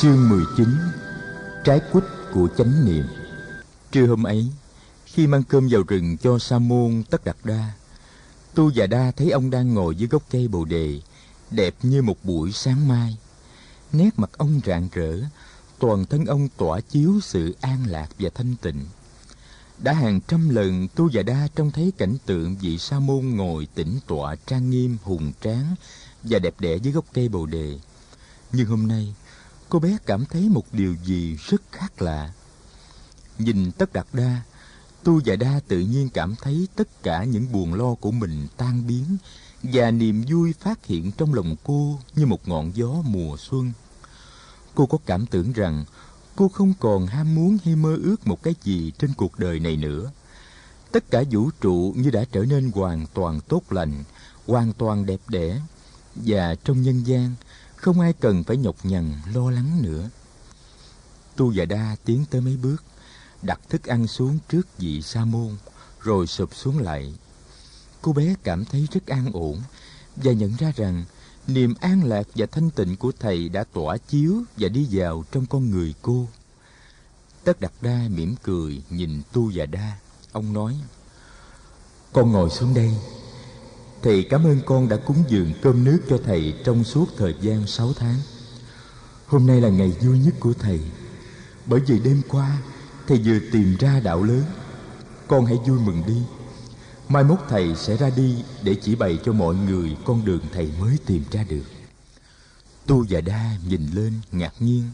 Chương 19 Trái quýt của chánh niệm Trưa hôm ấy, khi mang cơm vào rừng cho Sa môn Tất Đạt Đa, Tu và Đa thấy ông đang ngồi dưới gốc cây bồ đề, đẹp như một buổi sáng mai. Nét mặt ông rạng rỡ, toàn thân ông tỏa chiếu sự an lạc và thanh tịnh. Đã hàng trăm lần Tu và Đa trông thấy cảnh tượng vị Sa môn ngồi tĩnh tọa trang nghiêm hùng tráng và đẹp đẽ dưới gốc cây bồ đề. Nhưng hôm nay, cô bé cảm thấy một điều gì rất khác lạ. Nhìn Tất Đạt Đa, Tu và Đa tự nhiên cảm thấy tất cả những buồn lo của mình tan biến và niềm vui phát hiện trong lòng cô như một ngọn gió mùa xuân. Cô có cảm tưởng rằng cô không còn ham muốn hay mơ ước một cái gì trên cuộc đời này nữa. Tất cả vũ trụ như đã trở nên hoàn toàn tốt lành, hoàn toàn đẹp đẽ và trong nhân gian không ai cần phải nhọc nhằn lo lắng nữa. Tu và Đa tiến tới mấy bước, đặt thức ăn xuống trước vị sa môn, rồi sụp xuống lại. Cô bé cảm thấy rất an ổn và nhận ra rằng niềm an lạc và thanh tịnh của thầy đã tỏa chiếu và đi vào trong con người cô. Tất Đạt Đa mỉm cười nhìn Tu và Đa. Ông nói, Con ngồi xuống đây. Thầy cảm ơn con đã cúng dường cơm nước cho thầy trong suốt thời gian sáu tháng. Hôm nay là ngày vui nhất của thầy. Bởi vì đêm qua, thầy vừa tìm ra đạo lớn. Con hãy vui mừng đi. Mai mốt thầy sẽ ra đi để chỉ bày cho mọi người con đường thầy mới tìm ra được. Tu và Đa nhìn lên ngạc nhiên.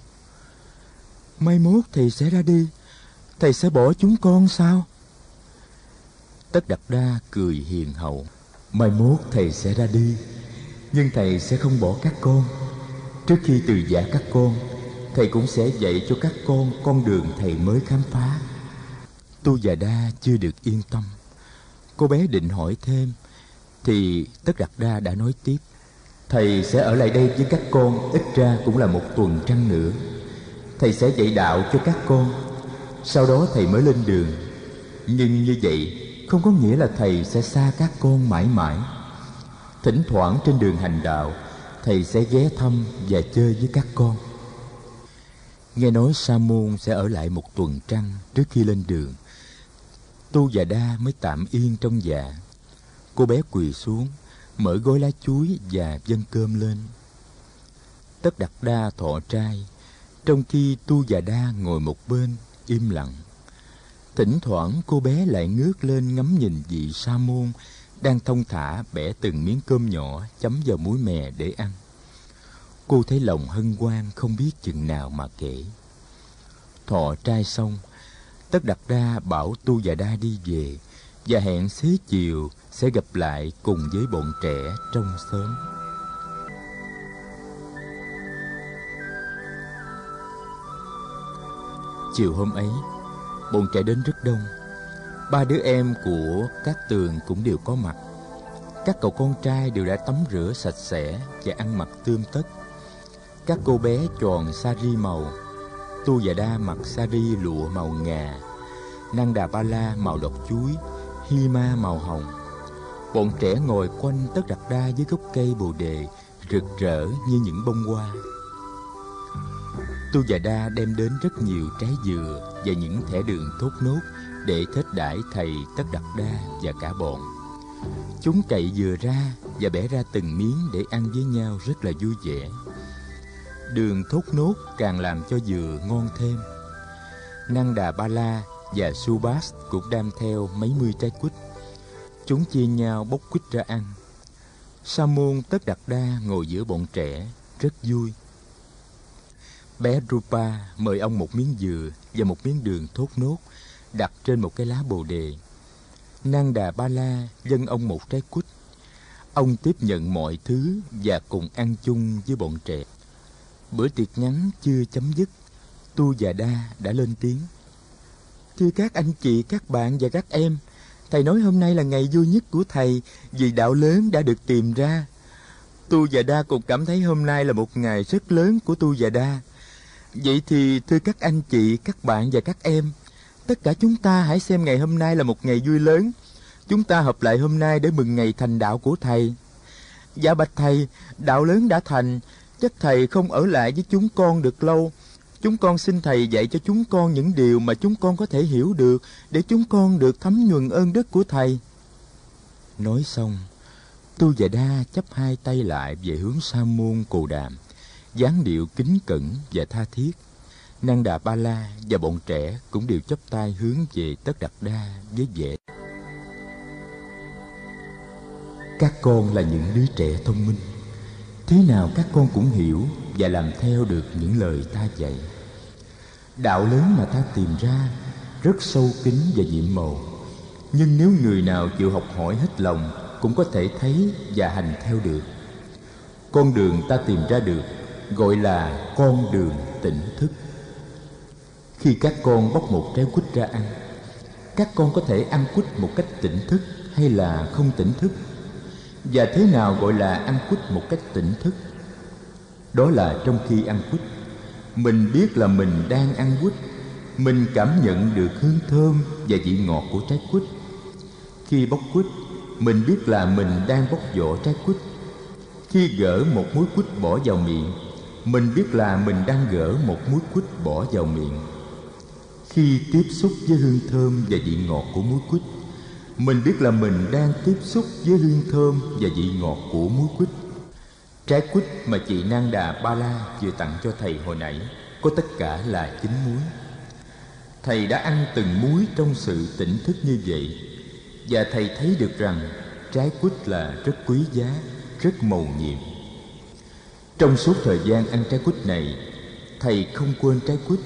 Mai mốt thầy sẽ ra đi, thầy sẽ bỏ chúng con sao? Tất Đạt Đa cười hiền hậu. Mai mốt thầy sẽ ra đi, nhưng thầy sẽ không bỏ các con. Trước khi từ giả các con, thầy cũng sẽ dạy cho các con con đường thầy mới khám phá. Tu già Đa chưa được yên tâm. Cô bé định hỏi thêm, thì Tất Đạt Đa đã nói tiếp. Thầy sẽ ở lại đây với các con ít ra cũng là một tuần trăng nữa. Thầy sẽ dạy đạo cho các con, sau đó thầy mới lên đường. Nhưng như vậy không có nghĩa là thầy sẽ xa các con mãi mãi. Thỉnh thoảng trên đường hành đạo, thầy sẽ ghé thăm và chơi với các con. Nghe nói Sa môn sẽ ở lại một tuần trăng trước khi lên đường. Tu và Đa mới tạm yên trong dạ. Cô bé quỳ xuống, mở gói lá chuối và dâng cơm lên. Tất đặt Đa thọ trai, trong khi Tu và Đa ngồi một bên, im lặng. Thỉnh thoảng cô bé lại ngước lên ngắm nhìn vị sa môn đang thông thả bẻ từng miếng cơm nhỏ chấm vào muối mè để ăn. Cô thấy lòng hân hoan không biết chừng nào mà kể. Thọ trai xong, Tất đặt Đa bảo Tu và Đa đi về và hẹn xế chiều sẽ gặp lại cùng với bọn trẻ trong xóm. Chiều hôm ấy, bọn trẻ đến rất đông. Ba đứa em của các tường cũng đều có mặt. Các cậu con trai đều đã tắm rửa sạch sẽ và ăn mặc tươm tất. Các cô bé tròn sari màu, Tu và Đa mặc sari lụa màu ngà, Năng Đà Ba La màu độc chuối, Hi Ma màu hồng. Bọn trẻ ngồi quanh tất đặt đa dưới gốc cây bồ đề, rực rỡ như những bông hoa. Tu và Đa đem đến rất nhiều trái dừa và những thẻ đường thốt nốt để thết đãi thầy Tất Đạt Đa và cả bọn. Chúng cậy dừa ra và bẻ ra từng miếng để ăn với nhau rất là vui vẻ. Đường thốt nốt càng làm cho dừa ngon thêm. Năng Đà Ba La và Subas cũng đem theo mấy mươi trái quýt. Chúng chia nhau bốc quýt ra ăn. Sa môn Tất Đạt Đa ngồi giữa bọn trẻ, rất vui. Bé Rupa mời ông một miếng dừa và một miếng đường thốt nốt đặt trên một cái lá bồ đề. Nang Đà Ba La dâng ông một trái quýt. Ông tiếp nhận mọi thứ và cùng ăn chung với bọn trẻ. Bữa tiệc ngắn chưa chấm dứt, Tu và Đa đã lên tiếng. Thưa các anh chị, các bạn và các em, thầy nói hôm nay là ngày vui nhất của thầy vì đạo lớn đã được tìm ra. Tu và Đa cũng cảm thấy hôm nay là một ngày rất lớn của Tu và Đa. Vậy thì thưa các anh chị, các bạn và các em, tất cả chúng ta hãy xem ngày hôm nay là một ngày vui lớn. Chúng ta hợp lại hôm nay để mừng ngày thành đạo của thầy. Dạ bạch thầy, đạo lớn đã thành, chắc thầy không ở lại với chúng con được lâu chúng con xin thầy dạy cho chúng con những điều mà chúng con có thể hiểu được để chúng con được thấm nhuần ơn đức của thầy nói xong tu và đa chấp hai tay lại về hướng sa môn cù đàm dáng điệu kính cẩn và tha thiết. Năng đà ba la và bọn trẻ cũng đều chắp tay hướng về tất đặt đa với vẻ. Các con là những đứa trẻ thông minh. Thế nào các con cũng hiểu và làm theo được những lời ta dạy. Đạo lớn mà ta tìm ra rất sâu kín và nhiệm màu. Nhưng nếu người nào chịu học hỏi hết lòng cũng có thể thấy và hành theo được. Con đường ta tìm ra được gọi là con đường tỉnh thức. Khi các con bóc một trái quýt ra ăn, các con có thể ăn quýt một cách tỉnh thức hay là không tỉnh thức? Và thế nào gọi là ăn quýt một cách tỉnh thức? Đó là trong khi ăn quýt. Mình biết là mình đang ăn quýt. Mình cảm nhận được hương thơm và vị ngọt của trái quýt. Khi bóc quýt, mình biết là mình đang bóc vỏ trái quýt. Khi gỡ một muối quýt bỏ vào miệng mình biết là mình đang gỡ một muối quýt bỏ vào miệng. Khi tiếp xúc với hương thơm và vị ngọt của muối quýt, mình biết là mình đang tiếp xúc với hương thơm và vị ngọt của muối quýt. Trái quýt mà chị nang đà ba la vừa tặng cho thầy hồi nãy có tất cả là chín muối. Thầy đã ăn từng muối trong sự tỉnh thức như vậy, và thầy thấy được rằng trái quýt là rất quý giá, rất mầu nhiệm trong suốt thời gian ăn trái quýt này, thầy không quên trái quýt.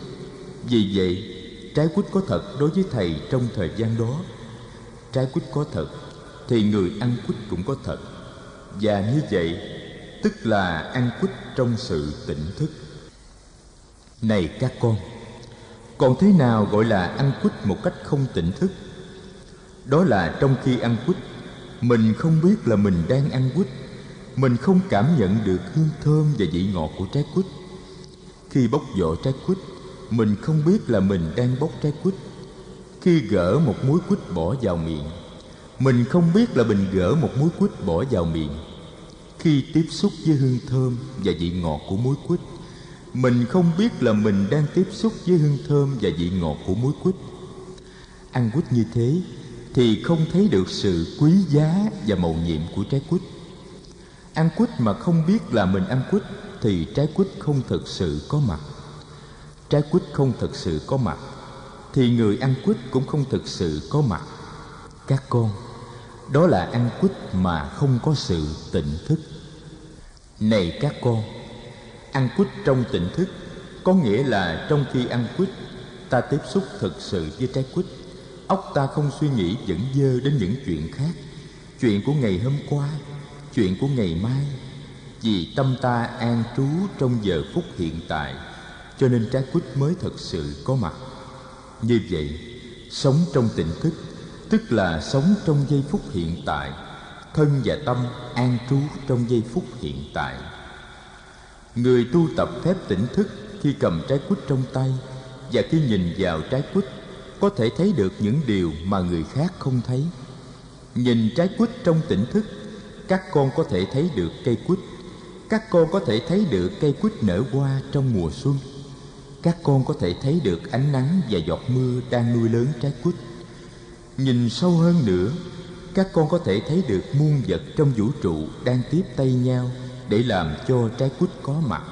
Vì vậy, trái quýt có thật đối với thầy trong thời gian đó. Trái quýt có thật thì người ăn quýt cũng có thật. Và như vậy, tức là ăn quýt trong sự tỉnh thức. Này các con, còn thế nào gọi là ăn quýt một cách không tỉnh thức? Đó là trong khi ăn quýt, mình không biết là mình đang ăn quýt mình không cảm nhận được hương thơm và vị ngọt của trái quýt. Khi bóc vỏ trái quýt, mình không biết là mình đang bóc trái quýt. Khi gỡ một muối quýt bỏ vào miệng, mình không biết là mình gỡ một muối quýt bỏ vào miệng. Khi tiếp xúc với hương thơm và vị ngọt của muối quýt, mình không biết là mình đang tiếp xúc với hương thơm và vị ngọt của muối quýt. Ăn quýt như thế thì không thấy được sự quý giá và mầu nhiệm của trái quýt ăn quýt mà không biết là mình ăn quýt thì trái quýt không thực sự có mặt. Trái quýt không thực sự có mặt thì người ăn quýt cũng không thực sự có mặt. Các con, đó là ăn quýt mà không có sự tỉnh thức. Này các con, ăn quýt trong tỉnh thức có nghĩa là trong khi ăn quýt, ta tiếp xúc thực sự với trái quýt. Óc ta không suy nghĩ dẫn dơ đến những chuyện khác. Chuyện của ngày hôm qua chuyện của ngày mai, vì tâm ta an trú trong giờ phút hiện tại, cho nên trái quýt mới thật sự có mặt. Như vậy, sống trong tỉnh thức, tức là sống trong giây phút hiện tại, thân và tâm an trú trong giây phút hiện tại. Người tu tập phép tỉnh thức khi cầm trái quýt trong tay và khi nhìn vào trái quýt, có thể thấy được những điều mà người khác không thấy. Nhìn trái quýt trong tỉnh thức các con có thể thấy được cây quýt. Các con có thể thấy được cây quýt nở hoa trong mùa xuân. Các con có thể thấy được ánh nắng và giọt mưa đang nuôi lớn trái quýt. Nhìn sâu hơn nữa, các con có thể thấy được muôn vật trong vũ trụ đang tiếp tay nhau để làm cho trái quýt có mặt.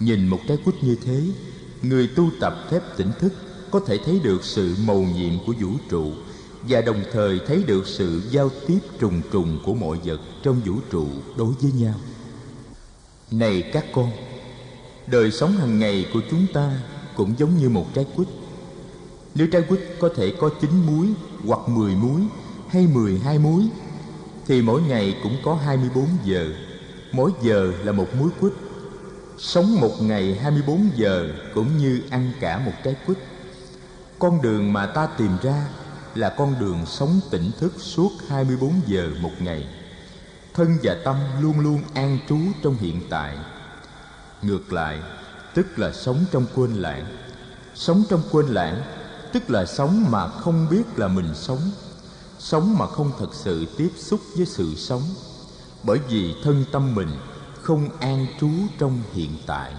Nhìn một trái quýt như thế, người tu tập phép tỉnh thức có thể thấy được sự mầu nhiệm của vũ trụ và đồng thời thấy được sự giao tiếp trùng trùng của mọi vật trong vũ trụ đối với nhau. Này các con, đời sống hàng ngày của chúng ta cũng giống như một trái quýt. Nếu trái quýt có thể có chín muối hoặc mười muối hay mười hai muối thì mỗi ngày cũng có hai mươi bốn giờ. Mỗi giờ là một muối quýt. Sống một ngày hai mươi bốn giờ cũng như ăn cả một trái quýt. Con đường mà ta tìm ra là con đường sống tỉnh thức suốt 24 giờ một ngày. Thân và tâm luôn luôn an trú trong hiện tại. Ngược lại, tức là sống trong quên lãng. Sống trong quên lãng, tức là sống mà không biết là mình sống. Sống mà không thật sự tiếp xúc với sự sống. Bởi vì thân tâm mình không an trú trong hiện tại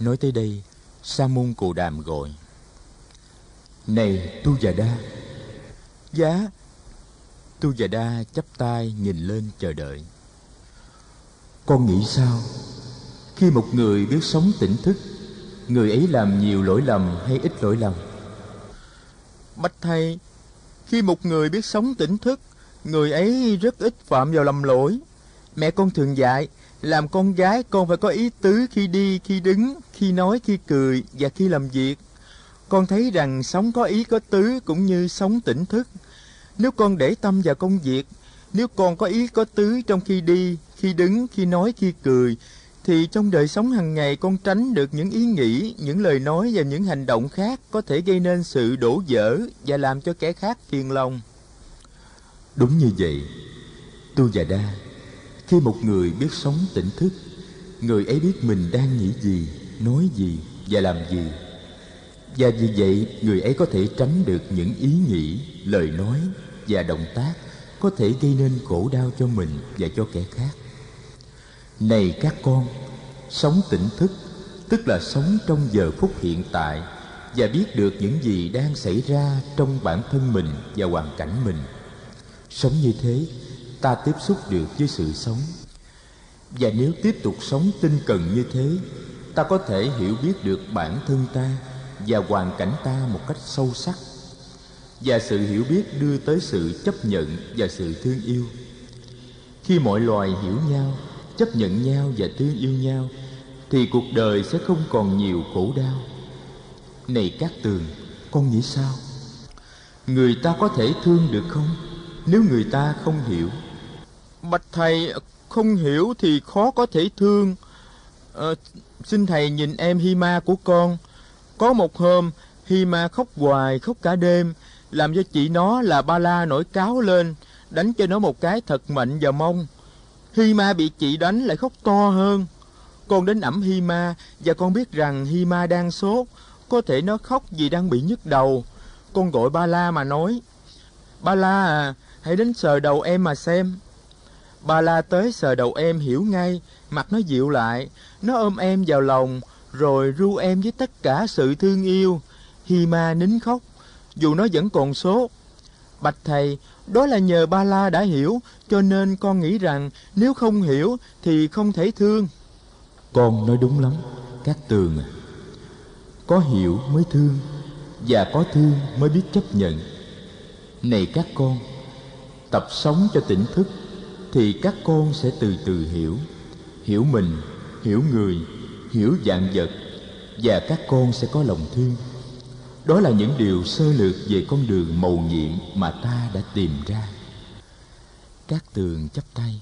nói tới đây sa môn cù đàm gọi này, tu già đa. Giá. Tu già đa chắp tay nhìn lên chờ đợi. Con nghĩ sao? Khi một người biết sống tỉnh thức, người ấy làm nhiều lỗi lầm hay ít lỗi lầm? Bạch thầy, khi một người biết sống tỉnh thức, người ấy rất ít phạm vào lầm lỗi. Mẹ con thường dạy, làm con gái con phải có ý tứ khi đi, khi đứng, khi nói, khi cười và khi làm việc con thấy rằng sống có ý có tứ cũng như sống tỉnh thức. Nếu con để tâm vào công việc, nếu con có ý có tứ trong khi đi, khi đứng, khi nói, khi cười, thì trong đời sống hàng ngày con tránh được những ý nghĩ, những lời nói và những hành động khác có thể gây nên sự đổ vỡ và làm cho kẻ khác phiền lòng. Đúng như vậy, tu già đa, khi một người biết sống tỉnh thức, người ấy biết mình đang nghĩ gì, nói gì và làm gì và vì vậy, người ấy có thể tránh được những ý nghĩ, lời nói và động tác có thể gây nên khổ đau cho mình và cho kẻ khác. Này các con, sống tỉnh thức, tức là sống trong giờ phút hiện tại và biết được những gì đang xảy ra trong bản thân mình và hoàn cảnh mình. Sống như thế, ta tiếp xúc được với sự sống. Và nếu tiếp tục sống tinh cần như thế, ta có thể hiểu biết được bản thân ta và hoàn cảnh ta một cách sâu sắc. Và sự hiểu biết đưa tới sự chấp nhận và sự thương yêu. Khi mọi loài hiểu nhau chấp nhận nhau và thương yêu nhau thì cuộc đời sẽ không còn nhiều khổ đau. Này các tường con nghĩ sao? Người ta có thể thương được không? Nếu người ta không hiểu. Bạch thầy không hiểu thì khó có thể thương. À, xin thầy nhìn em hima của con có một hôm hima khóc hoài khóc cả đêm, làm cho chị nó là ba la nổi cáo lên, đánh cho nó một cái thật mạnh vào mông hima bị chị đánh lại khóc to hơn. Con đến ẩm hima và con biết rằng hima đang sốt, có thể nó khóc vì đang bị nhức đầu. Con gọi ba la mà nói, ba la à hãy đến sờ đầu em mà xem. Ba la tới sờ đầu em hiểu ngay, mặt nó dịu lại, nó ôm em vào lòng rồi ru em với tất cả sự thương yêu. Hima nín khóc, dù nó vẫn còn sốt bạch thầy, đó là nhờ ba la đã hiểu, cho nên con nghĩ rằng nếu không hiểu thì không thể thương. Con nói đúng lắm, các tường à. Có hiểu mới thương, và có thương mới biết chấp nhận. Này các con, tập sống cho tỉnh thức, thì các con sẽ từ từ hiểu. Hiểu mình, hiểu người hiểu dạng vật và các con sẽ có lòng thương. Đó là những điều sơ lược về con đường mầu nhiệm mà ta đã tìm ra. Các tường chắp tay.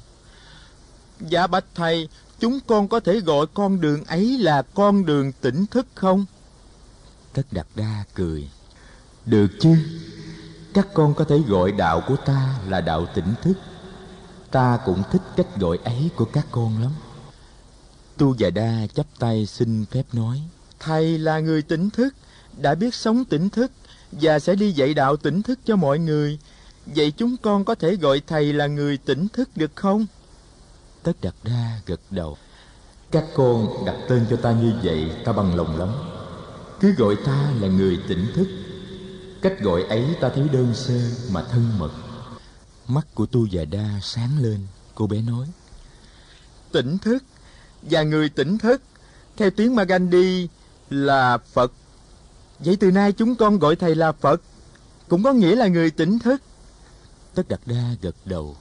Dạ bạch thầy chúng con có thể gọi con đường ấy là con đường tỉnh thức không? Tất đặt đa cười. Được chứ. Các con có thể gọi đạo của ta là đạo tỉnh thức. Ta cũng thích cách gọi ấy của các con lắm tu già đa chắp tay xin phép nói thầy là người tỉnh thức đã biết sống tỉnh thức và sẽ đi dạy đạo tỉnh thức cho mọi người. Vậy chúng con có thể gọi thầy là người tỉnh thức được không? Tất đặt đa gật đầu. Các con đặt tên cho ta như vậy ta bằng lòng lắm. Cứ gọi ta là người tỉnh thức. Cách gọi ấy ta thấy đơn sơ mà thân mật. Mắt của tu già đa sáng lên cô bé nói. Tỉnh thức và người tỉnh thức theo tiếng Magandhi là Phật. Vậy từ nay chúng con gọi thầy là Phật, cũng có nghĩa là người tỉnh thức. Tất Đạt Đa gật đầu,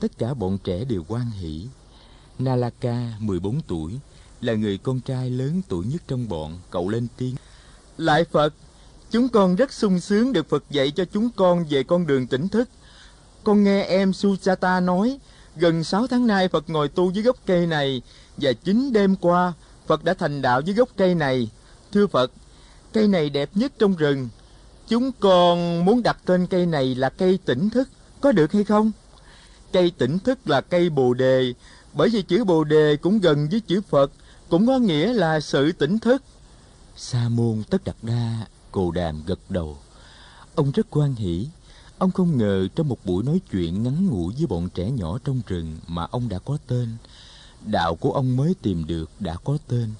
tất cả bọn trẻ đều quan hỷ. Nalaka, 14 tuổi, là người con trai lớn tuổi nhất trong bọn, cậu lên tiếng. Lại Phật, chúng con rất sung sướng được Phật dạy cho chúng con về con đường tỉnh thức. Con nghe em Sujata nói, gần 6 tháng nay Phật ngồi tu dưới gốc cây này, và chính đêm qua Phật đã thành đạo dưới gốc cây này. Thưa Phật, cây này đẹp nhất trong rừng. Chúng con muốn đặt tên cây này là cây tỉnh thức, có được hay không? Cây tỉnh thức là cây bồ đề, bởi vì chữ bồ đề cũng gần với chữ Phật, cũng có nghĩa là sự tỉnh thức. Sa môn tất đặt đa, cồ đàm gật đầu. Ông rất quan hỷ. Ông không ngờ trong một buổi nói chuyện ngắn ngủi với bọn trẻ nhỏ trong rừng mà ông đã có tên. Đạo của ông mới tìm được đã có tên,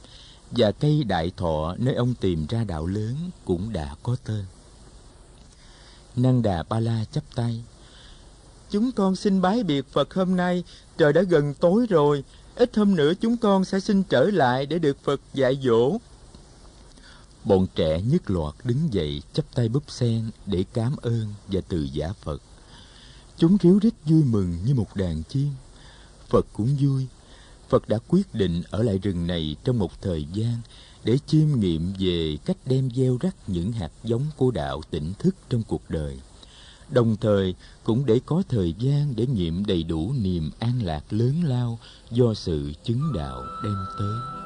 và cây đại thọ nơi ông tìm ra đạo lớn cũng đã có tên. Năng đà ba la chắp tay, chúng con xin bái biệt phật hôm nay, trời đã gần tối rồi, ít hôm nữa chúng con sẽ xin trở lại để được phật dạy dỗ bọn trẻ nhất loạt đứng dậy, chắp tay búp sen để cám ơn và từ giả phật. Chúng ríu rít vui mừng như một đàn chim. Phật cũng vui. Phật đã quyết định ở lại rừng này trong một thời gian để chiêm nghiệm về cách đem gieo rắc những hạt giống của đạo tỉnh thức trong cuộc đời. Đồng thời cũng để có thời gian để nghiệm đầy đủ niềm an lạc lớn lao do sự chứng đạo đem tới.